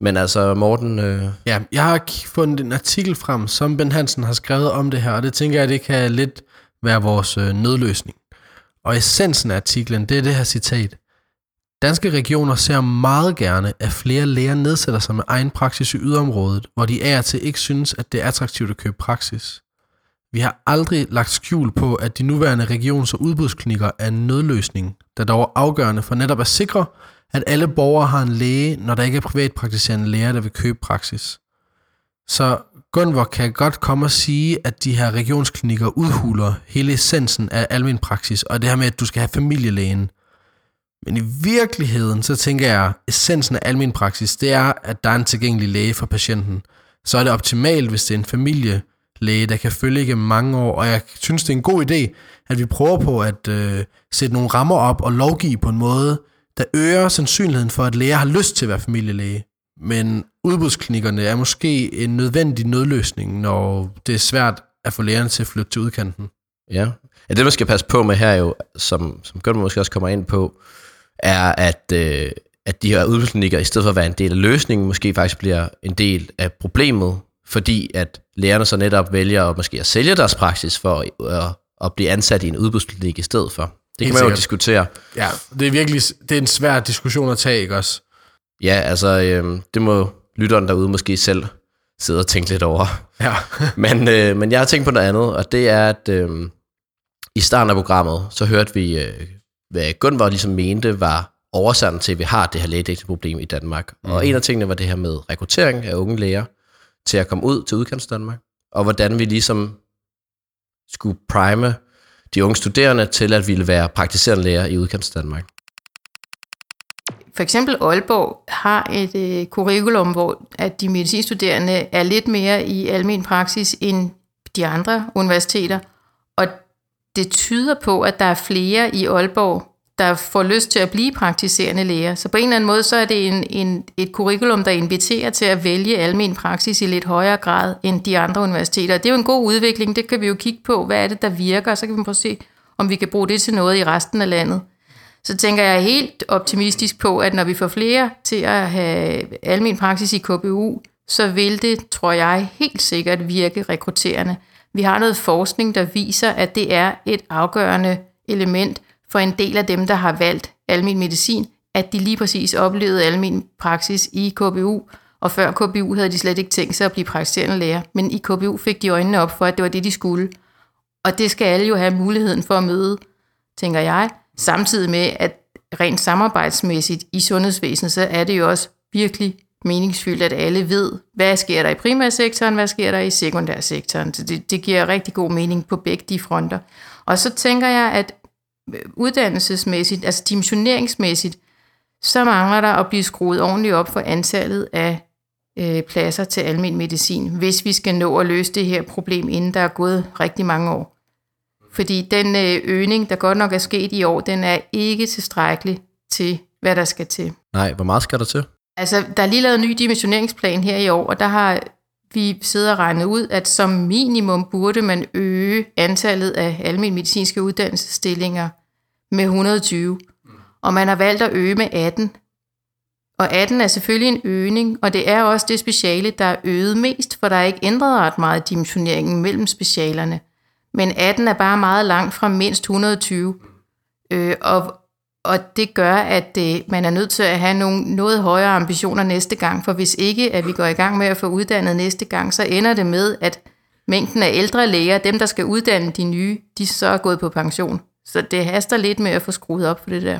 Men altså, Morten... Øh... Ja, jeg har fundet en artikel frem, som Ben Hansen har skrevet om det her, og det tænker jeg, det kan lidt være vores øh, nødløsning. Og essensen af artiklen, det er det her citat. Danske regioner ser meget gerne, at flere læger nedsætter sig med egen praksis i yderområdet, hvor de er til ikke synes, at det er attraktivt at købe praksis. Vi har aldrig lagt skjul på, at de nuværende regions- og udbudsklinikker er en nødløsning, der dog er afgørende for netop at sikre, at alle borgere har en læge, når der ikke er privatpraktiserende læger, der vil købe praksis. Så Gunvor kan godt komme og sige, at de her regionsklinikker udhuler hele essensen af almen praksis, og det her med, at du skal have familielægen. Men i virkeligheden, så tænker jeg, at essensen af almen praksis, det er, at der er en tilgængelig læge for patienten. Så er det optimalt, hvis det er en familie, læge, der kan følge igennem mange år, og jeg synes, det er en god idé, at vi prøver på at øh, sætte nogle rammer op og lovgive på en måde, der øger sandsynligheden for, at læger har lyst til at være familielæge. Men udbudsklinikkerne er måske en nødvendig nødløsning, når det er svært at få lægerne til at flytte til udkanten. Ja. ja, det man skal passe på med her jo, som, som Gunnar måske også kommer ind på, er, at, øh, at de her udbudsklinikker, i stedet for at være en del af løsningen, måske faktisk bliver en del af problemet, fordi at lægerne så netop vælger at måske at sælge deres praksis for at, at blive ansat i en udbudsklinik i stedet for. Det kan man jo diskutere. Ja, det er virkelig det er en svær diskussion at tage, ikke også? Ja, altså, øh, det må lytteren derude måske selv sidde og tænke lidt over. Ja. Men, øh, men jeg har tænkt på noget andet, og det er, at øh, i starten af programmet, så hørte vi, øh, hvad Gunvor ligesom mente var årsagen til, at vi har det her lægedækningsproblem i Danmark. Mm. Og en af tingene var det her med rekruttering af unge læger til at komme ud til udkants Danmark, og hvordan vi ligesom skulle prime de unge studerende til at ville være praktiserende læger i udkants Danmark. For eksempel Aalborg har et øh, curriculum, hvor at de medicinstuderende er lidt mere i almen praksis end de andre universiteter. Og det tyder på, at der er flere i Aalborg, der får lyst til at blive praktiserende læger. Så på en eller anden måde, så er det en, en, et curriculum, der inviterer til at vælge almen praksis i lidt højere grad end de andre universiteter. Det er jo en god udvikling, det kan vi jo kigge på, hvad er det, der virker, og så kan vi prøve at se, om vi kan bruge det til noget i resten af landet. Så tænker jeg helt optimistisk på, at når vi får flere til at have almen praksis i KBU, så vil det, tror jeg, helt sikkert virke rekrutterende. Vi har noget forskning, der viser, at det er et afgørende element for en del af dem, der har valgt almen medicin, at de lige præcis oplevede almen praksis i KBU, og før KBU havde de slet ikke tænkt sig at blive praktiserende læger, men i KBU fik de øjnene op for, at det var det, de skulle. Og det skal alle jo have muligheden for at møde, tænker jeg, samtidig med, at rent samarbejdsmæssigt i sundhedsvæsenet, så er det jo også virkelig meningsfyldt, at alle ved, hvad sker der i primærsektoren, hvad sker der i sekundærsektoren. Så det, det giver rigtig god mening på begge de fronter. Og så tænker jeg, at uddannelsesmæssigt, altså dimensioneringsmæssigt, så mangler der at blive skruet ordentligt op for antallet af øh, pladser til almen medicin, hvis vi skal nå at løse det her problem, inden der er gået rigtig mange år. Fordi den øh, øgning, der godt nok er sket i år, den er ikke tilstrækkelig til, hvad der skal til. Nej, hvor meget skal der til? Altså, der er lige lavet en ny dimensioneringsplan her i år, og der har vi sidder og regnet ud, at som minimum burde man øge antallet af almindelige medicinske uddannelsesstillinger med 120. Og man har valgt at øge med 18. Og 18 er selvfølgelig en øgning, og det er også det speciale, der er øget mest, for der er ikke ændret ret meget dimensioneringen mellem specialerne. Men 18 er bare meget langt fra mindst 120. Øh, og, og det gør, at øh, man er nødt til at have nogle noget højere ambitioner næste gang, for hvis ikke at vi går i gang med at få uddannet næste gang, så ender det med, at mængden af ældre læger, dem der skal uddanne de nye, de så er gået på pension. Så det haster lidt med at få skruet op for det der.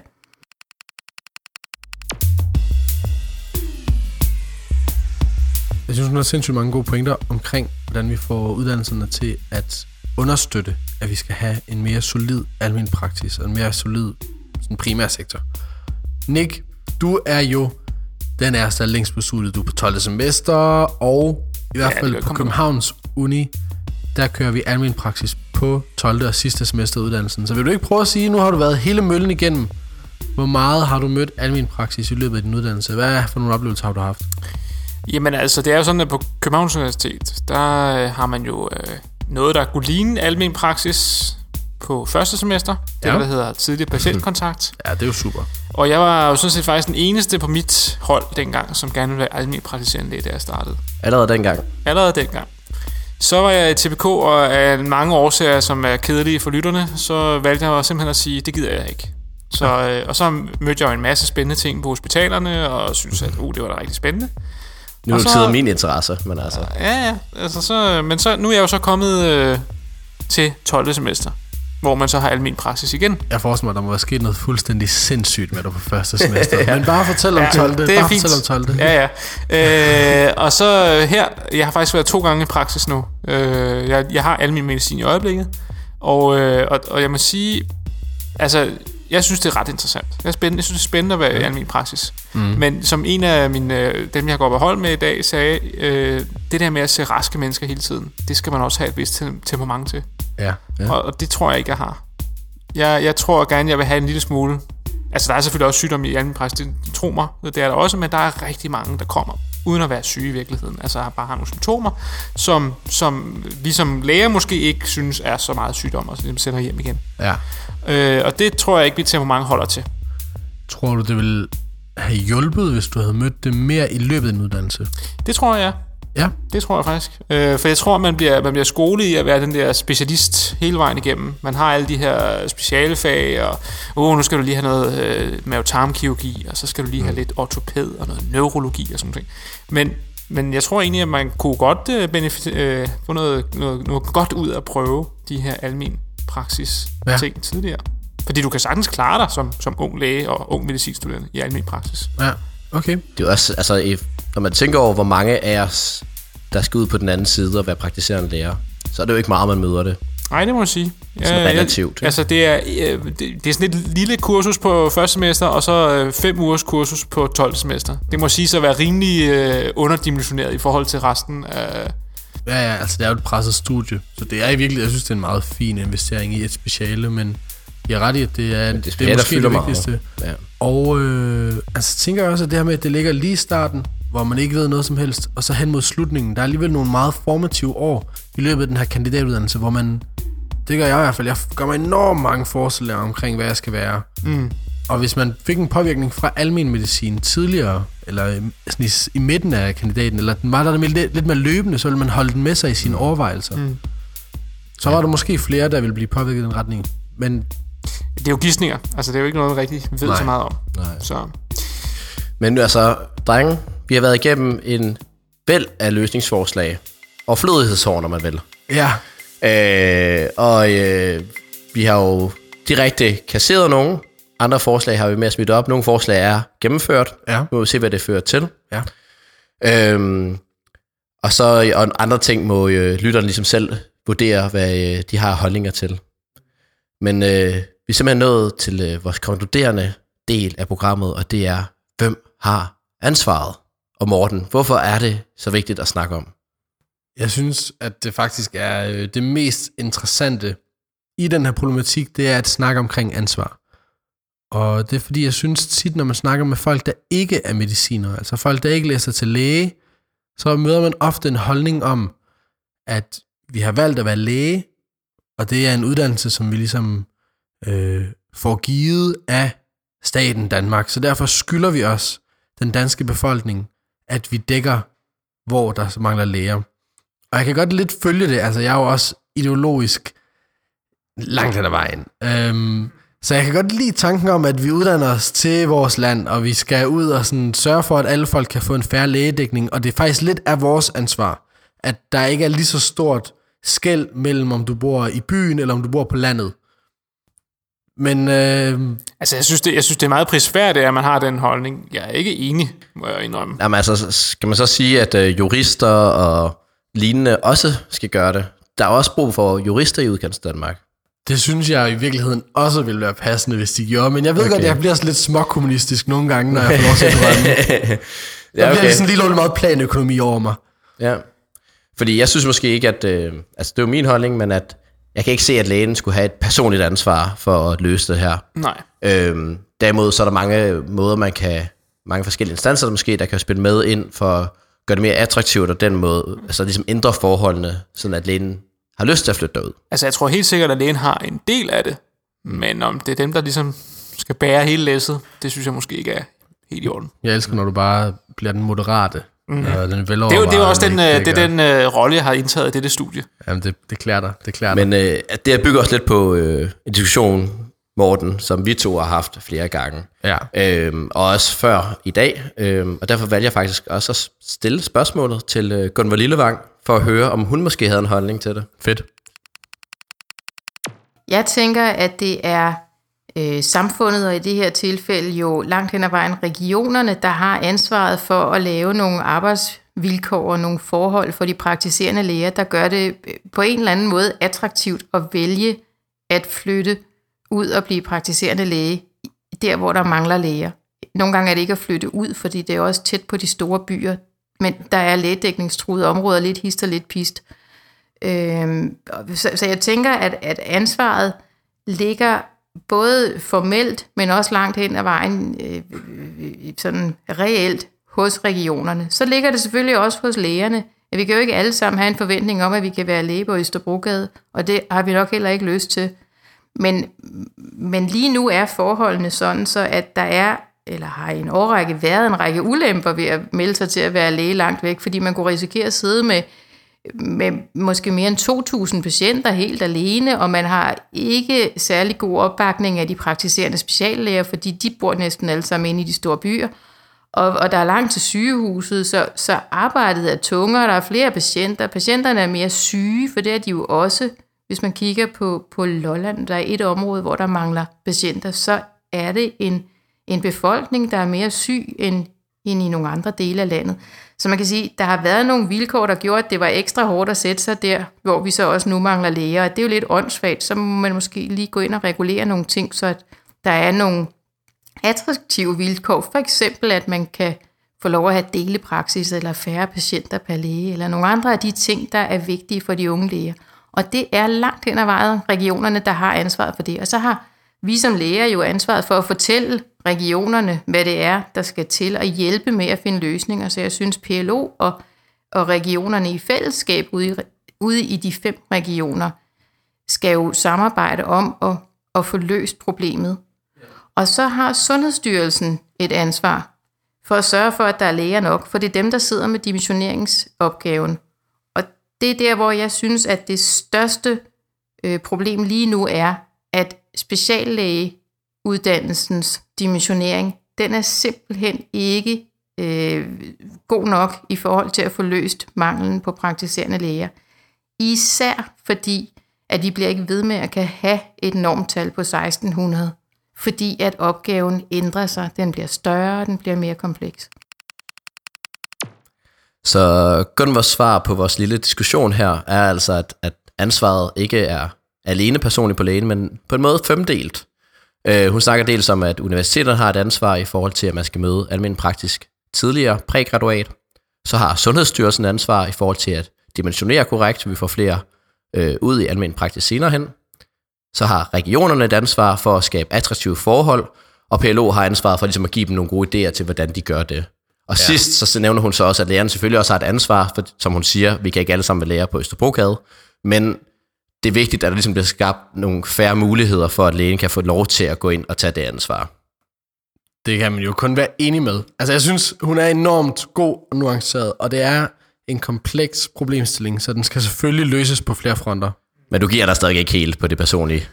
Jeg synes, hun har sindssygt mange gode pointer omkring, hvordan vi får uddannelserne til at understøtte, at vi skal have en mere solid almen praksis og en mere solid sådan primær sektor. Nick, du er jo den er længst på studiet. Du er på 12. semester, og i hvert det fald på Københavns Uni, der kører vi almen praksis på 12. og sidste semester uddannelsen. Så vil du ikke prøve at sige, nu har du været hele møllen igennem, hvor meget har du mødt almen praksis i løbet af din uddannelse? Hvad for nogle oplevelser har du haft? Jamen altså, det er jo sådan, at på Københavns Universitet, der øh, har man jo øh, noget, der kunne ligne almen praksis på første semester. Det, Ja. ja. der hedder tidlig patientkontakt. Ja, det er jo super. Og jeg var jo sådan set faktisk den eneste på mit hold dengang, som gerne ville være almen praktiserende læge, da jeg startede. Allerede dengang. Allerede dengang. Så var jeg i TPK, og af mange årsager, som er kedelige for lytterne, så valgte jeg simpelthen at sige, det gider jeg ikke. Så, øh, og så mødte jeg jo en masse spændende ting på hospitalerne, og synes at uh, det var da rigtig spændende. Nu er det så- tid af min interesse, men altså... Ja, ja. Altså, så, men så, nu er jeg jo så kommet øh, til 12. semester, hvor man så har almen praksis igen. Jeg forestiller mig, at der må være sket noget fuldstændig sindssygt med dig på første semester. ja. Men bare fortæl om 12. det er bare fint. fortæl om 12. Ja, ja. Øh, og så her, jeg har faktisk været to gange i praksis nu. Øh, jeg, jeg har almen medicin i øjeblikket, og, øh, og, og jeg må sige, altså, jeg synes, det er ret interessant. Jeg, er spændende, jeg synes, det er spændende at være i almen praksis. Mm. Men som en af mine, øh, dem, jeg går på hold med i dag, sagde, øh, det der med at se raske mennesker hele tiden, det skal man også have et vist tem- temperament til. Ja. ja. Og, og det tror jeg ikke, jeg har. Jeg, jeg tror gerne, jeg vil have en lille smule... Altså, der er selvfølgelig også sygdom i almen praksis, det, tro mig, det er der også, men der er rigtig mange, der kommer uden at være syge i virkeligheden. Altså, bare har nogle symptomer, som, som vi som læger måske ikke synes er så meget sygdom, og så dem sender hjem igen. ja. Øh, og det tror jeg ikke, mit temperament holder til. Tror du, det ville have hjulpet, hvis du havde mødt det mere i løbet af din uddannelse? Det tror jeg, ja. Det tror jeg faktisk. Øh, for jeg tror, man bliver, man bliver skolet i at være den der specialist hele vejen igennem. Man har alle de her specialefag, og oh, nu skal du lige have noget øh, mavetarmkirurgi, og så skal du lige have lidt ortopæd og noget neurologi og sådan noget. Men Men jeg tror egentlig, at man kunne godt øh, benefit, øh, få noget, noget, noget godt ud af at prøve de her almen praksis Ja. ja. ting tidligere. Fordi du kan sagtens klare dig som, som ung læge og ung medicinstuderende i almen praksis. Ja, okay. Det er også, altså, i- når man tænker over, hvor mange af os, der skal ud på den anden side og være praktiserende læger, så er det jo ikke meget, man møder det. Nej, det må jeg sige. Sådan relativt, Jeg, altså, det er, øh, det, det er sådan et lille kursus på første semester, og så øh, fem ugers kursus på 12. semester. Det må sige at være rimelig øh, underdimensioneret i forhold til resten af... Ja, ja, altså det er jo et presset studie, så det er i virkeligheden, jeg synes, det er en meget fin investering i et speciale, men jeg er ret i, at det er, det, det er måske det meget. vigtigste. Ja. Og øh, altså tænker jeg også, at det her med, at det ligger lige i starten, hvor man ikke ved noget som helst, og så hen mod slutningen, der er alligevel nogle meget formative år i løbet af den her kandidatuddannelse, hvor man, det gør jeg i hvert fald, jeg gør mig enormt mange forestillinger omkring, hvad jeg skal være. Mm. Og hvis man fik en påvirkning fra almen medicin tidligere, eller sådan i, i midten af kandidaten, eller den var der lidt, lidt mere løbende, så ville man holde den med sig i sine overvejelser. Mm. Så var der måske flere, der ville blive påvirket i den retning. Men Det er jo gidsninger. Altså, det er jo ikke noget, man rigtig ved Nej. så meget om. Nej. Så Men altså, drenge, vi har været igennem en væld af løsningsforslag. Og flødighedsår, når man vil. ja, Øh, og øh, vi har jo direkte kasseret nogle. Andre forslag har vi med at smidt op. Nogle forslag er gennemført. Ja. Nu må vi se, hvad det fører til. Ja. Øhm, og så og andre ting må øh, lytterne ligesom selv vurdere, hvad øh, de har holdninger til. Men øh, vi er simpelthen nået til øh, vores konkluderende del af programmet, og det er, hvem har ansvaret? Og Morten, hvorfor er det så vigtigt at snakke om? Jeg synes, at det faktisk er øh, det mest interessante i den her problematik, det er at snakke omkring ansvar. Og det er fordi, jeg synes tit, når man snakker med folk, der ikke er mediciner, altså folk, der ikke læser til læge, så møder man ofte en holdning om, at vi har valgt at være læge, og det er en uddannelse, som vi ligesom øh, får givet af staten Danmark. Så derfor skylder vi os, den danske befolkning, at vi dækker, hvor der mangler læger. Og jeg kan godt lidt følge det. Altså, jeg er jo også ideologisk langt hen ad vejen. Øhm, så jeg kan godt lide tanken om, at vi uddanner os til vores land, og vi skal ud og sådan sørge for, at alle folk kan få en færre lægedækning. Og det er faktisk lidt af vores ansvar, at der ikke er lige så stort skæld mellem, om du bor i byen, eller om du bor på landet. Men øh, altså, jeg synes, det, jeg synes, det er meget prisværdigt, at man har den holdning. Jeg er ikke enig, må jeg indrømme. Jamen altså, skal man så sige, at øh, jurister og lignende også skal gøre det? Der er også brug for jurister i udkants Danmark. Det synes jeg i virkeligheden også ville være passende, hvis de gjorde. Men jeg ved okay. godt, at jeg bliver sådan lidt småkommunistisk nogle gange, når jeg får lov til at drømme. Der ja, bliver sådan lige lovligt meget planøkonomi over mig. Ja. Fordi jeg synes måske ikke, at... Øh, altså, det er jo min holdning, men at jeg kan ikke se, at lægen skulle have et personligt ansvar for at løse det her. Nej. Øhm, derimod så er der mange måder, man kan... Mange forskellige instanser, der måske, der kan spille med ind for at gøre det mere attraktivt, og den måde, altså ligesom ændre forholdene, sådan at lægen har lyst til at flytte derud. Altså, jeg tror helt sikkert, at lægen har en del af det. Men om det er dem, der ligesom skal bære hele læsset, det synes jeg måske ikke er helt i orden. Jeg elsker, når du bare bliver den moderate. Mm. Og den Det er, jo, det er jo også den, øh, det er den øh, rolle, jeg har indtaget i dette studie. Jamen, det, det klæder dig. Det klæder. Men øh, at det her bygger også lidt på øh, en diskussion, Morten, som vi to har haft flere gange. Ja. Øhm, og også før i dag. Øhm, og derfor valgte jeg faktisk også at stille spørgsmålet til øh, Gunvar Lillevang, for at høre, om hun måske havde en holdning til det. Fedt. Jeg tænker, at det er øh, samfundet, og i det her tilfælde jo langt hen ad vejen regionerne, der har ansvaret for at lave nogle arbejdsvilkår og nogle forhold for de praktiserende læger, der gør det øh, på en eller anden måde attraktivt at vælge at flytte ud og blive praktiserende læge, der hvor der mangler læger. Nogle gange er det ikke at flytte ud, fordi det er også tæt på de store byer, men der er lægedækningstruede områder, lidt hist og lidt pist. Øhm, så, så jeg tænker, at, at ansvaret ligger både formelt, men også langt hen ad vejen øh, sådan reelt hos regionerne. Så ligger det selvfølgelig også hos lægerne. At vi kan jo ikke alle sammen have en forventning om, at vi kan være læge på Østerbrogade, og det har vi nok heller ikke lyst til. Men, men lige nu er forholdene sådan, så at der er, eller har i en årrække været en række ulemper ved at melde sig til at være læge langt væk, fordi man kunne risikere at sidde med, med måske mere end 2.000 patienter helt alene, og man har ikke særlig god opbakning af de praktiserende speciallæger, fordi de bor næsten alle sammen inde i de store byer. og, og der er langt til sygehuset, så, så arbejdet er tungere, der er flere patienter. Patienterne er mere syge, for det er de jo også. Hvis man kigger på, på Lolland, der er et område, hvor der mangler patienter, så er det en, en befolkning, der er mere syg end, end i nogle andre dele af landet. Så man kan sige, der har været nogle vilkår, der gjorde, at det var ekstra hårdt at sætte sig der, hvor vi så også nu mangler læger. Og det er jo lidt åndssvagt, så må man måske lige gå ind og regulere nogle ting, så at der er nogle attraktive vilkår. For eksempel, at man kan få lov at have delepraksis, eller færre patienter per læge, eller nogle andre af de ting, der er vigtige for de unge læger. Og det er langt hen ad vejen regionerne, der har ansvaret for det. Og så har vi som læger jo ansvaret for at fortælle regionerne, hvad det er, der skal til at hjælpe med at finde løsninger. Så jeg synes, PLO og, og regionerne i fællesskab ude i, ude i de fem regioner skal jo samarbejde om at, at få løst problemet. Og så har Sundhedsstyrelsen et ansvar for at sørge for, at der er læger nok, for det er dem, der sidder med dimensioneringsopgaven. Og det er der, hvor jeg synes, at det største øh, problem lige nu er, at speciallægeuddannelsens dimensionering, den er simpelthen ikke øh, god nok i forhold til at få løst manglen på praktiserende læger. Især fordi, at vi bliver ikke ved med at kan have et normtal på 1600, fordi at opgaven ændrer sig, den bliver større, den bliver mere kompleks. Så Gunvors svar på vores lille diskussion her er altså, at, at ansvaret ikke er alene personligt på lægen, men på en måde femdelt. Øh, hun snakker dels om, at universiteterne har et ansvar i forhold til, at man skal møde almindelig praktisk tidligere prægraduat. Så har Sundhedsstyrelsen ansvar i forhold til at dimensionere korrekt, så vi får flere øh, ud i almindelig praksis senere hen. Så har regionerne et ansvar for at skabe attraktive forhold, og PLO har ansvar for ligesom at give dem nogle gode idéer til, hvordan de gør det. Og ja. sidst så nævner hun så også, at lærerne selvfølgelig også har et ansvar, for som hun siger, vi kan ikke alle sammen være lærer på Østerbrogade, men det er vigtigt, at der ligesom bliver skabt nogle færre muligheder for, at lægen kan få lov til at gå ind og tage det ansvar. Det kan man jo kun være enig med. Altså, jeg synes, hun er enormt god og nuanceret, og det er en kompleks problemstilling, så den skal selvfølgelig løses på flere fronter. Men du giver dig stadig ikke helt på det personlige.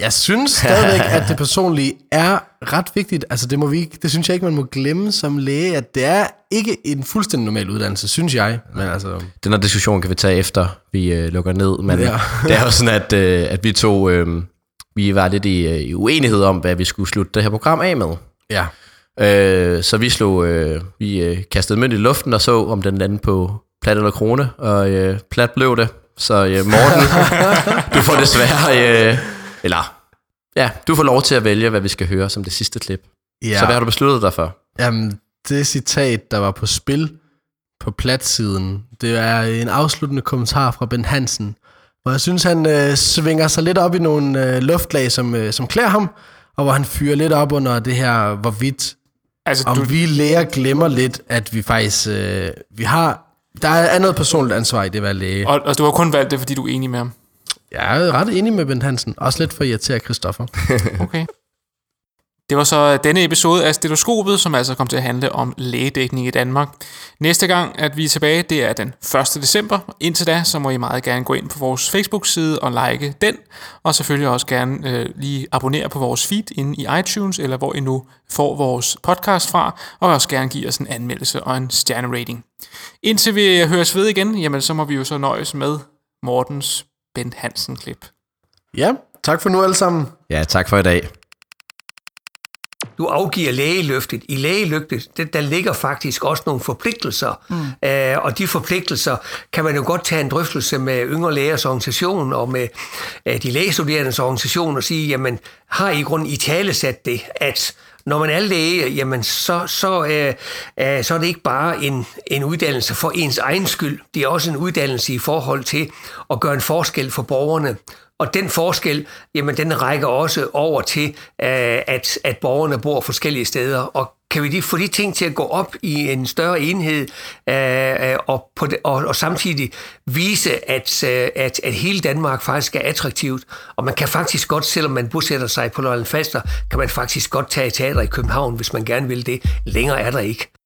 Jeg synes stadigvæk, at det personlige er ret vigtigt. Altså, det, må vi ikke, det synes jeg ikke, man må glemme som læge, at det er ikke en fuldstændig normal uddannelse, synes jeg. Men altså, Den her diskussion kan vi tage efter, vi øh, lukker ned. Men Ja. det er jo sådan, at, øh, at vi to øh, vi var lidt i, øh, i uenighed om, hvad vi skulle slutte det her program af med. ja. Øh, så vi slog, øh, vi øh, kastede mønt i luften og så, om den landede på plat eller krone, og øh, plat blev det. Så øh, Morten, du får desværre, øh, eller ja, du får lov til at vælge, hvad vi skal høre som det sidste klip. ja. Så hvad har du besluttet dig for? Jamen, det citat, der var på spil på platsiden, det er en afsluttende kommentar fra Ben Hansen, hvor jeg synes, han øh, svinger sig lidt op i nogle øh, luftlag, som, øh, som klæder ham, og hvor han fyrer lidt op under det her, hvorvidt Altså, om du, vi læger glemmer lidt, at vi faktisk, øh, vi har, der er noget personligt ansvar i det at være læge. og, og du har kun valgt det, fordi du er enig med ham. Jeg er ret enig med Bent Hansen, også lidt for at irritere Christoffer. Okay. Det var så denne episode af Stetoskopet, som altså kom til at handle om lægedækning i Danmark. Næste gang, at vi er tilbage, det er den 1. december. Indtil da, så må I meget gerne gå ind på vores Facebook-side og like den. Og selvfølgelig også gerne øh, lige abonnere på vores feed inde i iTunes, eller hvor I nu får vores podcast fra. Og også gerne give os en anmeldelse og en stjernerating. Indtil vi høres ved igen, jamen så må vi jo så nøjes med Mortens Bent Hansen-klip. Ja, tak for nu alle sammen. Ja, tak for i dag. Du afgiver lægeløftet. I lægeløftet, det, der ligger faktisk også nogle forpligtelser. Mm. Øh, og de forpligtelser kan man jo godt tage en drøftelse med Yngre Lægers organisation og med øh, de lægestuderendes organisation og sige, jamen, har I i grunden i tale sat det, at når man er læge, jamen, så, så, øh, øh, så er det ikke bare en, en uddannelse for ens egen skyld. Det er også en uddannelse i forhold til at gøre en forskel for borgerne. Og den forskel, jamen den rækker også over til, øh, at, at borgerne bor forskellige steder. Og kan vi lige få de ting til at gå op i en større enhed, øh, øh og, på det, og, og samtidig vise, at, øh, at, at hele Danmark faktisk er attraktivt. Og man kan faktisk godt, selvom man bosætter sig på Lolland Falster, kan man faktisk godt tage et teater i København, hvis man gerne vil det. Længere er der ikke.